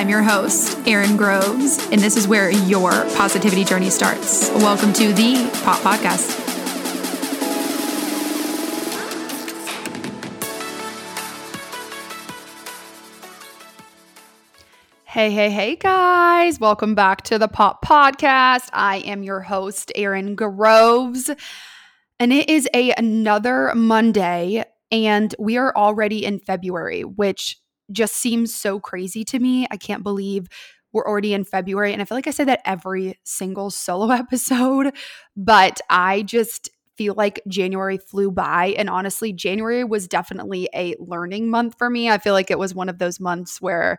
I'm your host, Erin Groves, and this is where your positivity journey starts. Welcome to the Pop Podcast. Hey, hey, hey, guys. Welcome back to the Pop Podcast. I am your host, Erin Groves, and it is a, another Monday, and we are already in February, which just seems so crazy to me. I can't believe we're already in February. And I feel like I say that every single solo episode, but I just feel like January flew by. And honestly, January was definitely a learning month for me. I feel like it was one of those months where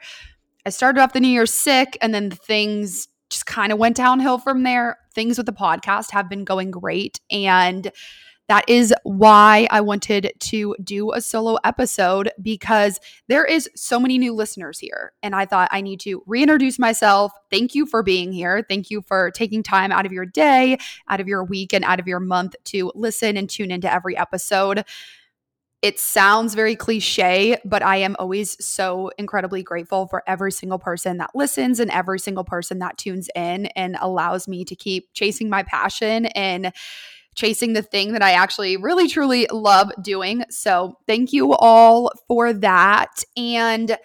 I started off the new year sick and then things just kind of went downhill from there. Things with the podcast have been going great. And that is why I wanted to do a solo episode because there is so many new listeners here and I thought I need to reintroduce myself. Thank you for being here. Thank you for taking time out of your day, out of your week and out of your month to listen and tune into every episode. It sounds very cliche, but I am always so incredibly grateful for every single person that listens and every single person that tunes in and allows me to keep chasing my passion and chasing the thing that I actually really truly love doing. So, thank you all for that. And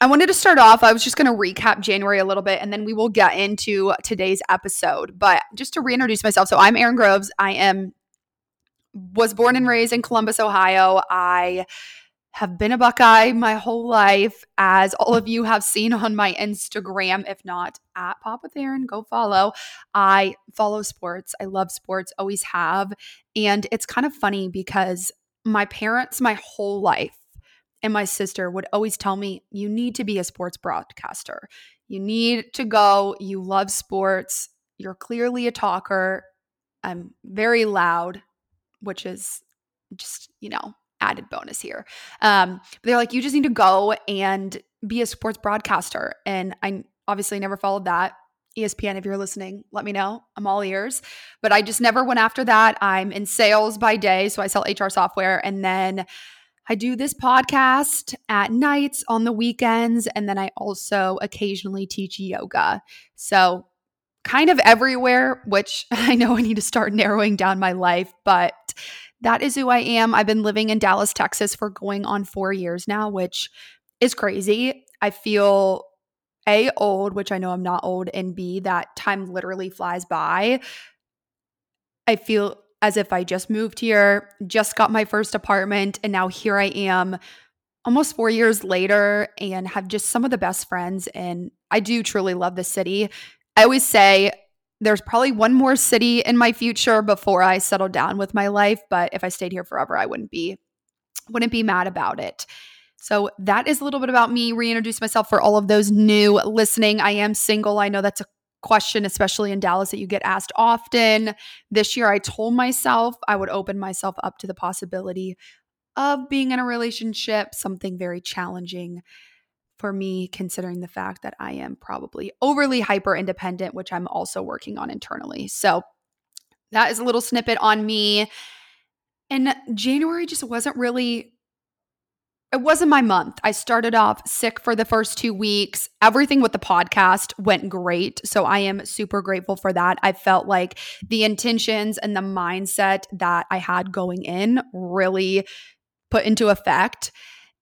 I wanted to start off, I was just going to recap January a little bit and then we will get into today's episode. But just to reintroduce myself, so I'm Erin Groves. I am was born and raised in Columbus, Ohio. I have been a Buckeye my whole life, as all of you have seen on my Instagram. If not, at Pop with Erin, go follow. I follow sports. I love sports, always have. And it's kind of funny because my parents, my whole life, and my sister would always tell me, you need to be a sports broadcaster. You need to go. You love sports. You're clearly a talker. I'm very loud, which is just, you know, added bonus here. Um, they're like, you just need to go and be a sports broadcaster. And I obviously never followed that. ESPN, if you're listening, let me know. I'm all ears. But I just never went after that. I'm in sales by day. So I sell HR software. And then I do this podcast at nights on the weekends. And then I also occasionally teach yoga. So kind of everywhere, which I know I need to start narrowing down my life. But that is who I am. I've been living in Dallas, Texas for going on four years now, which is crazy. I feel A, old, which I know I'm not old, and B, that time literally flies by. I feel as if I just moved here, just got my first apartment, and now here I am almost four years later and have just some of the best friends. And I do truly love the city. I always say there's probably one more city in my future before I settle down with my life, but if I stayed here forever, I wouldn't be wouldn't be mad about it. So that is a little bit about me. Reintroduce myself for all of those new listening. I am single. I know that's a question, especially in Dallas, that you get asked often. This year, I told myself I would open myself up to the possibility of being in a relationship, something very challenging for me, considering the fact that I am probably overly hyper independent, which I'm also working on internally. So that is a little snippet on me. And January just wasn't really it wasn't my month. I started off sick for the first two weeks. Everything with the podcast went great. So I am super grateful for that. I felt like the intentions and the mindset that I had going in really put into effect.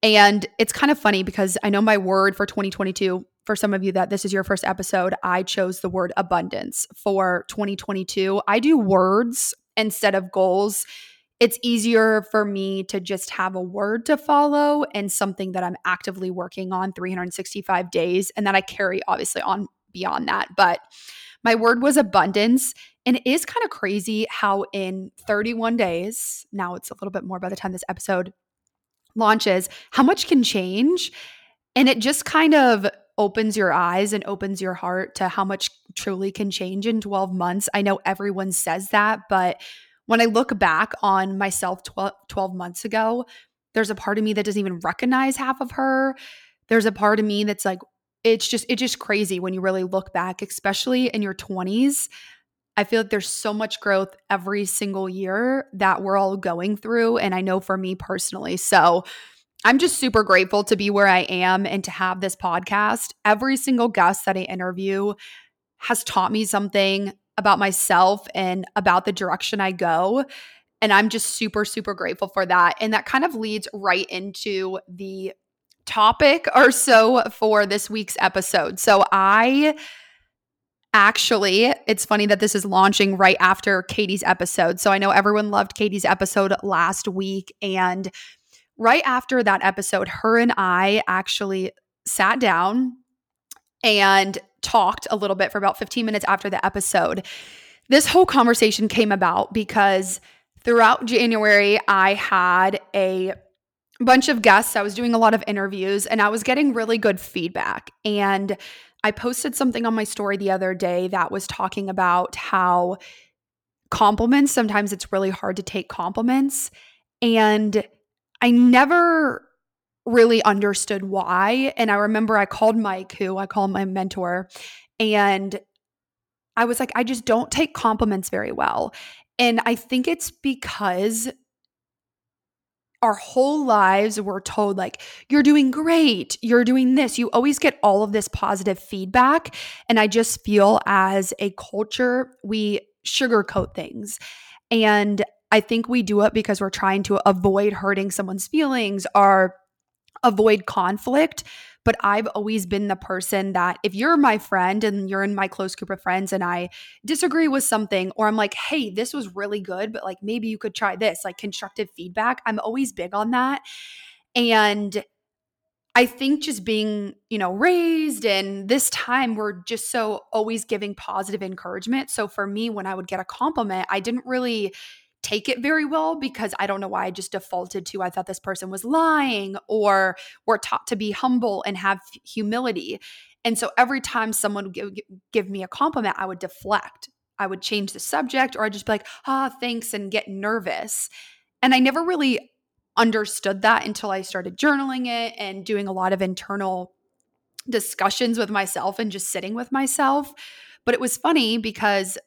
And it's kind of funny because I know my word for 2022, for some of you that this is your first episode, I chose the word abundance for 2022. I do words instead of goals. It's easier for me to just have a word to follow and something that I'm actively working on 365 days and that I carry obviously on beyond that. But my word was abundance. And it is kind of crazy how in 31 days, now it's a little bit more by the time this episode launches, how much can change. And it just kind of opens your eyes and opens your heart to how much truly can change in 12 months. I know everyone says that, but when I look back on myself 12, 12 months ago, there's a part of me that doesn't even recognize half of her. There's a part of me that's like, it's just it's just crazy when you really look back, especially in your 20s. I feel like there's so much growth every single year that we're all going through. And I know for me personally. So I'm just super grateful to be where I am and to have this podcast. Every single guest that I interview has taught me something about myself and about the direction I go. And I'm just super, super grateful for that. And that kind of leads right into the topic or so for this week's episode. So I actually, it's funny that this is launching right after Katie's episode. So I know everyone loved Katie's episode last week. And right after that episode, her and I actually sat down and talked a little bit for about 15 minutes after the episode. This whole conversation came about because throughout January, I had a bunch of guests. I was doing a lot of interviews and I was getting really good feedback. And I posted something on my story the other day that was talking about how compliments, sometimes it's really hard to take compliments. And I never really understood why. And I remember I called Mike, who I call my mentor, and I was like, I just don't take compliments very well. And I think it's because our whole lives we're told like you're doing great. You're doing this. You always get all of this positive feedback and i just feel as a culture we sugarcoat things. And i think we do it because we're trying to avoid hurting someone's feelings or avoid conflict but I've always been the person that if you're my friend and you're in my close group of friends and I disagree with something, or I'm like, hey, this was really good, but like maybe you could try this, like constructive feedback, I'm always big on that. And I think just being, you know, raised and this time we're just so always giving positive encouragement. So for me, when I would get a compliment, I didn't really take it very well because I don't know why I just defaulted to I thought this person was lying or we're taught to be humble and have humility. And so every time someone would give, give me a compliment, I would deflect. I would change the subject or I'd just be like, ah, thanks, and get nervous. And I never really understood that until I started journaling it and doing a lot of internal discussions with myself and just sitting with myself. But it was funny because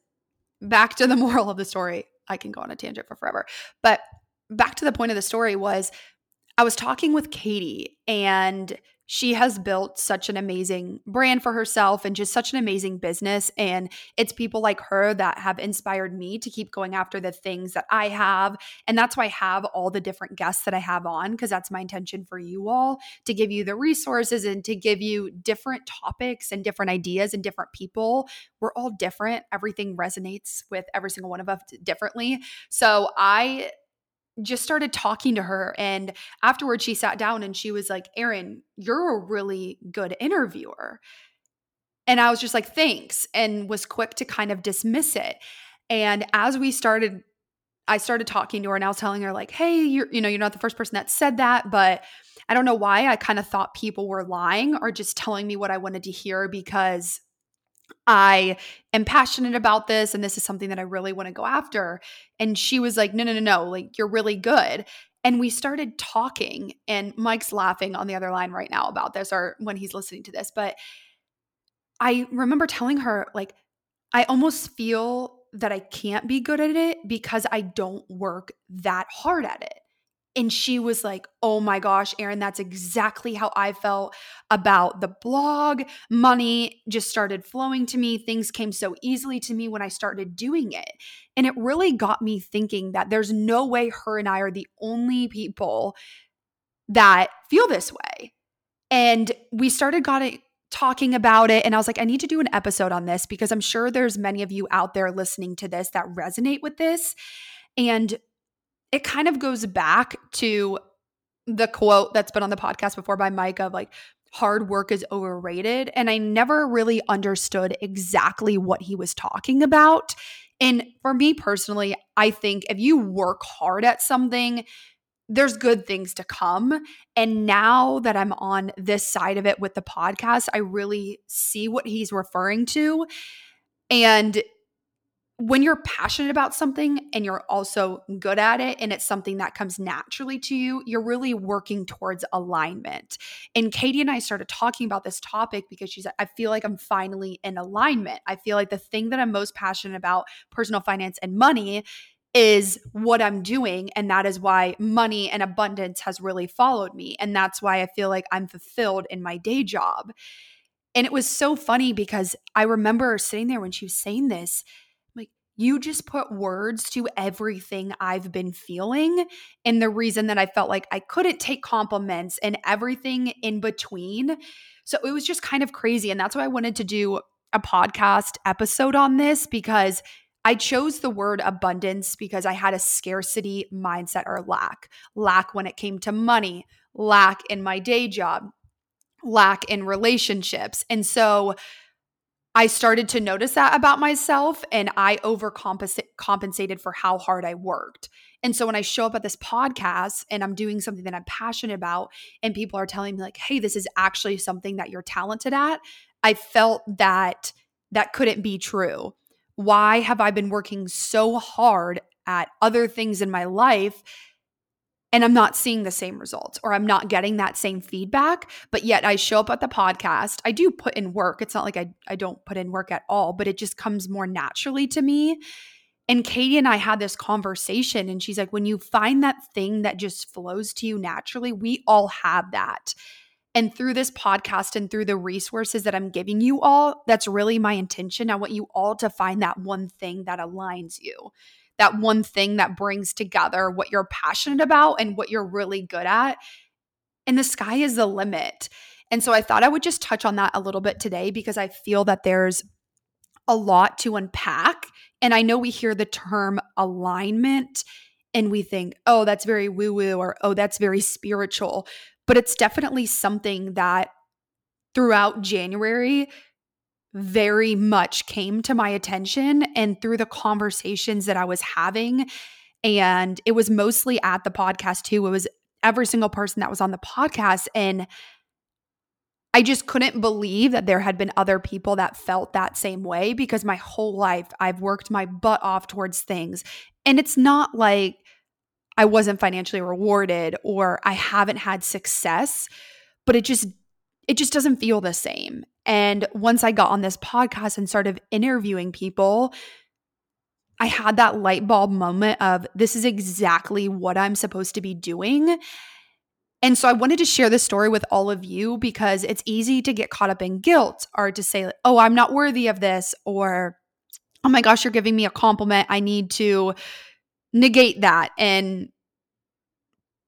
back to the moral of the story, I can go on a tangent for forever. But back to the point of the story was I was talking with Katie and she has built such an amazing brand for herself and just such an amazing business. And it's people like her that have inspired me to keep going after the things that I have. And that's why I have all the different guests that I have on, because that's my intention for you all to give you the resources and to give you different topics and different ideas and different people. We're all different. Everything resonates with every single one of us differently. So I just started talking to her. And afterwards, she sat down and she was like, Erin, you're a really good interviewer. And I was just like, thanks, and was quick to kind of dismiss it. And as we started, I started talking to her and I was telling her, like, hey, you're, you know, you're not the first person that said that, but I don't know why I kind of thought people were lying or just telling me what I wanted to hear because I am passionate about this and this is something that I really want to go after. And she was like, no, no, no, no, like you're really good. And we started talking, and Mike's laughing on the other line right now about this or when he's listening to this. But I remember telling her, like, I almost feel that I can't be good at it because I don't work that hard at it. And she was like, Oh my gosh, Erin, that's exactly how I felt about the blog. Money just started flowing to me. Things came so easily to me when I started doing it. And it really got me thinking that there's no way her and I are the only people that feel this way. And we started got it, talking about it and I was like I need to do an episode on this because I'm sure there's many of you out there listening to this that resonate with this and it kind of goes back to the quote that's been on the podcast before by Mike of like, hard work is overrated. And I never really understood exactly what he was talking about. And for me personally, I think if you work hard at something, there's good things to come. And now that I'm on this side of it with the podcast, I really see what he's referring to. And when you're passionate about something and you're also good at it and it's something that comes naturally to you, you're really working towards alignment. And Katie and I started talking about this topic because she's like, I feel like I'm finally in alignment. I feel like the thing that I'm most passionate about, personal finance and money, is what I'm doing. And that is why money and abundance has really followed me. And that's why I feel like I'm fulfilled in my day job. And it was so funny because I remember sitting there when she was saying this, you just put words to everything I've been feeling. And the reason that I felt like I couldn't take compliments and everything in between. So it was just kind of crazy. And that's why I wanted to do a podcast episode on this because I chose the word abundance because I had a scarcity mindset or lack. Lack when it came to money, lack in my day job, lack in relationships. And so I started to notice that about myself and I overcompensated for how hard I worked. And so when I show up at this podcast and I'm doing something that I'm passionate about and people are telling me like, "Hey, this is actually something that you're talented at." I felt that that couldn't be true why have I been working so hard at other things in my life and I'm not seeing the same results or I'm not getting that same feedback, but yet I show up at the podcast. I do put in work. It's not like I, I don't put in work at all, but it just comes more naturally to me. And Katie and I had this conversation, and she's like, when you find that thing that just flows to you naturally, we all have that. And through this podcast and through the resources that I'm giving you all, that's really my intention. I want you all to find that one thing that aligns you, that one thing that brings together what you're passionate about and what you're really good at. And the sky is the limit. And so I thought I would just touch on that a little bit today because I feel that there's a lot to unpack. And I know we hear the term alignment and we think, oh, that's very woo woo, or oh, that's very spiritual but it's definitely something that throughout January very much came to my attention and through the conversations that I was having. And it was mostly at the podcast too. It was every single person that was on the podcast. And I just couldn't believe that there had been other people that felt that same way because my whole life I've worked my butt off towards things. And it's not like I wasn't financially rewarded or I haven't had success, but it just it just doesn't feel the same. And once I got on this podcast and started interviewing people, I had that light bulb moment of this is exactly what I'm supposed to be doing. And so I wanted to share this story with all of you because it's easy to get caught up in guilt or to say, oh, I'm not worthy of this, or oh my gosh, you're giving me a compliment. I need to negate that and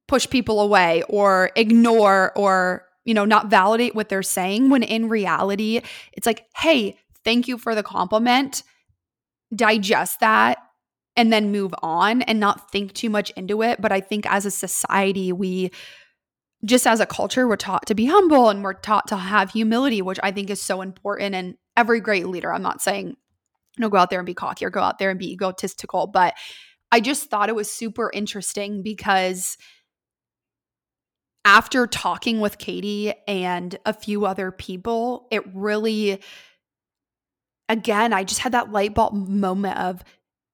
push people away or ignore or you know not validate what they're saying when in reality it's like hey thank you for the compliment. Digest that and then move on and not think too much into it. But i think as a society we just as a culture we're taught to be humble and we're taught to have humility which i think is so important. And every great leader i'm not saying you know go out there and be cocky or go out there and be egotistical but I just thought it was super interesting because after talking with Katie and a few other people, it really, again, I just had that light bulb moment of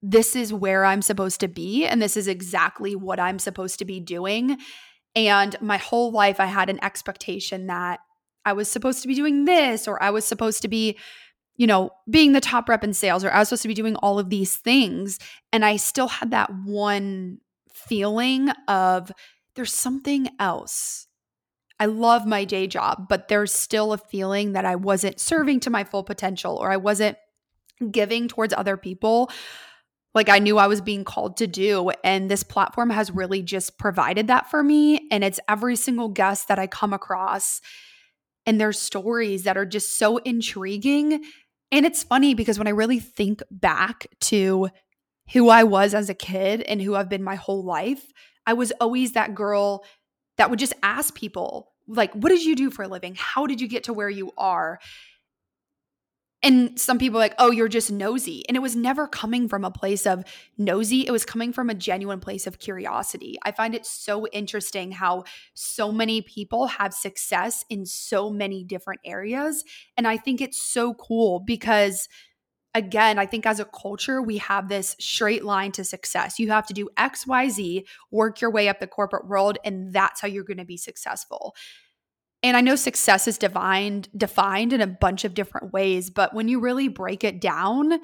this is where I'm supposed to be, and this is exactly what I'm supposed to be doing. And my whole life, I had an expectation that I was supposed to be doing this, or I was supposed to be you know, being the top rep in sales, or I was supposed to be doing all of these things. And I still had that one feeling of there's something else. I love my day job, but there's still a feeling that I wasn't serving to my full potential or I wasn't giving towards other people like I knew I was being called to do. And this platform has really just provided that for me. And it's every single guest that I come across and their stories that are just so intriguing and it's funny because when I really think back to who I was as a kid and who I've been my whole life, I was always that girl that would just ask people, like, what did you do for a living? How did you get to where you are? And some people like, oh, you're just nosy. And it was never coming from a place of nosy. It was coming from a genuine place of curiosity. I find it so interesting how so many people have success in so many different areas. And I think it's so cool because, again, I think as a culture, we have this straight line to success. You have to do X, Y, Z, work your way up the corporate world, and that's how you're going to be successful. And I know success is defined defined in a bunch of different ways, but when you really break it down,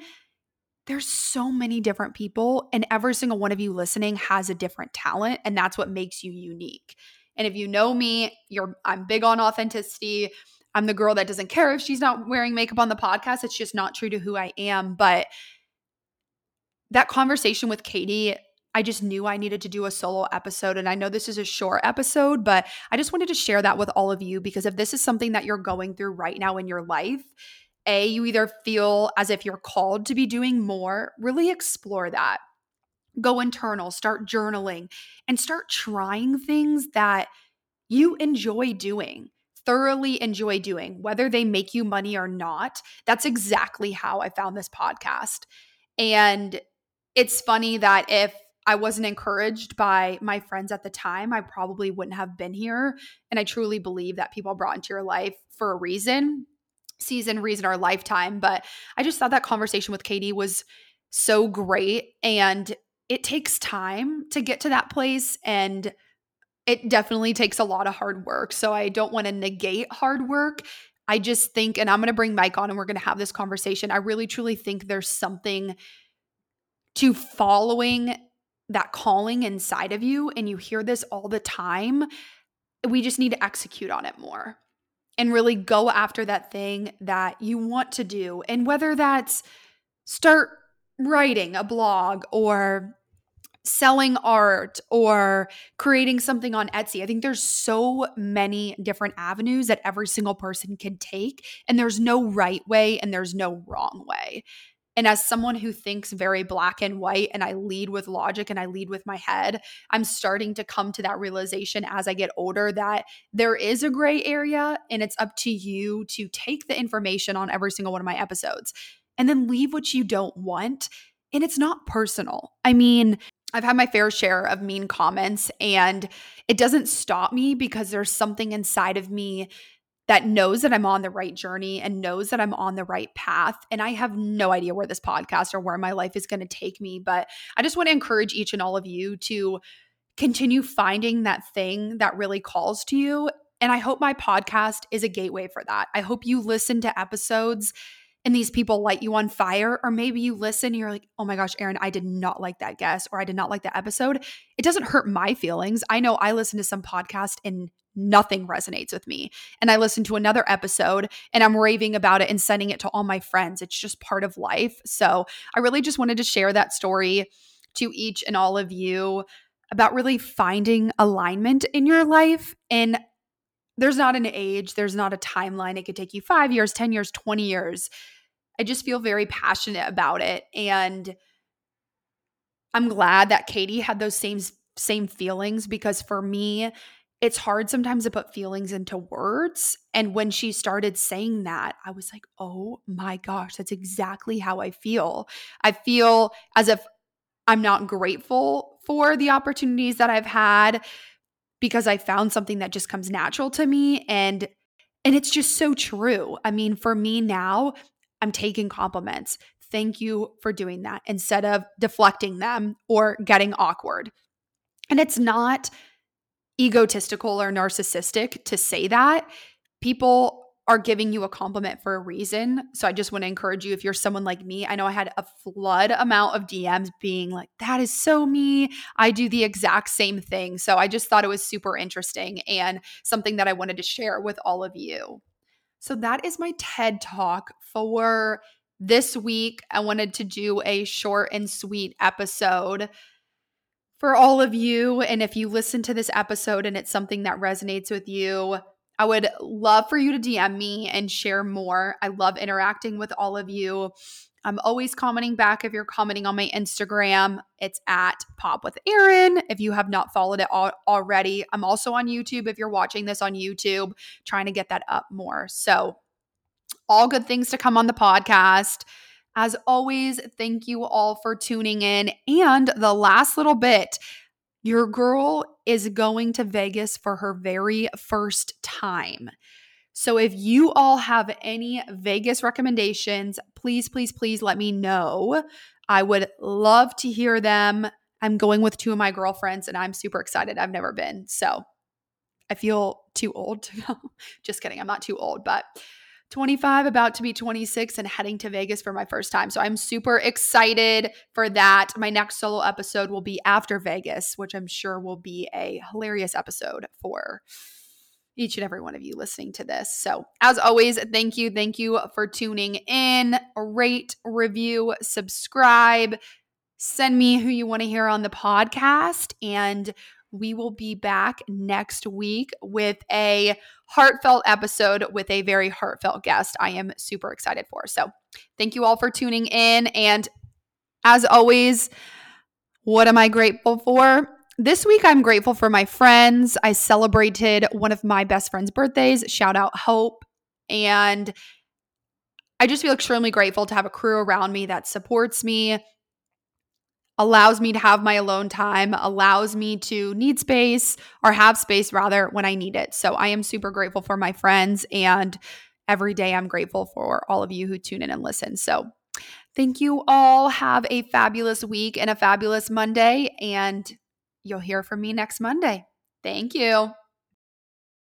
there's so many different people, and every single one of you listening has a different talent, and that's what makes you unique. And if you know me, you're I'm big on authenticity. I'm the girl that doesn't care if she's not wearing makeup on the podcast. It's just not true to who I am. But that conversation with Katie, I just knew I needed to do a solo episode. And I know this is a short episode, but I just wanted to share that with all of you because if this is something that you're going through right now in your life, A, you either feel as if you're called to be doing more, really explore that. Go internal, start journaling, and start trying things that you enjoy doing thoroughly enjoy doing, whether they make you money or not. That's exactly how I found this podcast. And it's funny that if I wasn't encouraged by my friends at the time, I probably wouldn't have been here. And I truly believe that people brought into your life for a reason, season, reason, or lifetime. But I just thought that conversation with Katie was so great. And it takes time to get to that place. And it definitely takes a lot of hard work. So I don't want to negate hard work. I just think, and I'm going to bring Mike on and we're going to have this conversation. I really truly think there's something to following that calling inside of you. And you hear this all the time. We just need to execute on it more and really go after that thing that you want to do. And whether that's start writing a blog or selling art or creating something on Etsy. I think there's so many different avenues that every single person can take, and there's no right way and there's no wrong way. And as someone who thinks very black and white and I lead with logic and I lead with my head, I'm starting to come to that realization as I get older that there is a gray area and it's up to you to take the information on every single one of my episodes and then leave what you don't want. And it's not personal. I mean, I've had my fair share of mean comments, and it doesn't stop me because there's something inside of me that knows that I'm on the right journey and knows that I'm on the right path. And I have no idea where this podcast or where my life is going to take me. But I just want to encourage each and all of you to continue finding that thing that really calls to you. And I hope my podcast is a gateway for that. I hope you listen to episodes and these people light you on fire, or maybe you listen you're like, oh my gosh, Erin, I did not like that guest or I did not like that episode. It doesn't hurt my feelings. I know I listen to some podcast and nothing resonates with me. And I listen to another episode and I'm raving about it and sending it to all my friends. It's just part of life. So I really just wanted to share that story to each and all of you about really finding alignment in your life. And there's not an age, there's not a timeline. It could take you five years, 10 years, 20 years. I just feel very passionate about it. And I'm glad that Katie had those same same feelings because for me, it's hard sometimes to put feelings into words. And when she started saying that, I was like, oh my gosh, that's exactly how I feel. I feel as if I'm not grateful for the opportunities that I've had because I found something that just comes natural to me and and it's just so true. I mean, for me now, I'm taking compliments. Thank you for doing that instead of deflecting them or getting awkward. And it's not egotistical or narcissistic to say that. People are giving you a compliment for a reason. So I just want to encourage you if you're someone like me. I know I had a flood amount of DMs being like, that is so me. I do the exact same thing. So I just thought it was super interesting and something that I wanted to share with all of you. So that is my TED talk for this week. I wanted to do a short and sweet episode for all of you. And if you listen to this episode and it's something that resonates with you, I would love for you to DM me and share more. I love interacting with all of you. I'm always commenting back if you're commenting on my Instagram. It's at Pop with Erin. If you have not followed it all, already, I'm also on YouTube. If you're watching this on YouTube, trying to get that up more. So, all good things to come on the podcast. As always, thank you all for tuning in. And the last little bit, your girl is going to Vegas for her very first time. So if you all have any Vegas recommendations, please, please, please let me know. I would love to hear them. I'm going with two of my girlfriends and I'm super excited. I've never been. So I feel too old to go. Just kidding. I'm not too old, but 25, about to be 26, and heading to Vegas for my first time. So I'm super excited for that. My next solo episode will be after Vegas, which I'm sure will be a hilarious episode for each and every one of you listening to this. So, as always, thank you. Thank you for tuning in. Rate, review, subscribe. Send me who you want to hear on the podcast. And we will be back next week with a heartfelt episode with a very heartfelt guest I am super excited for. So, thank you all for tuning in. And as always, what am I grateful for? This week, I'm grateful for my friends. I celebrated one of my best friend's birthdays. Shout out Hope. And I just feel extremely grateful to have a crew around me that supports me, allows me to have my alone time, allows me to need space or have space rather when I need it. So I am super grateful for my friends and every day I'm grateful for all of you who tune in and listen. So thank you all. Have a fabulous week and a fabulous Monday and you'll hear from me next Monday. Thank you.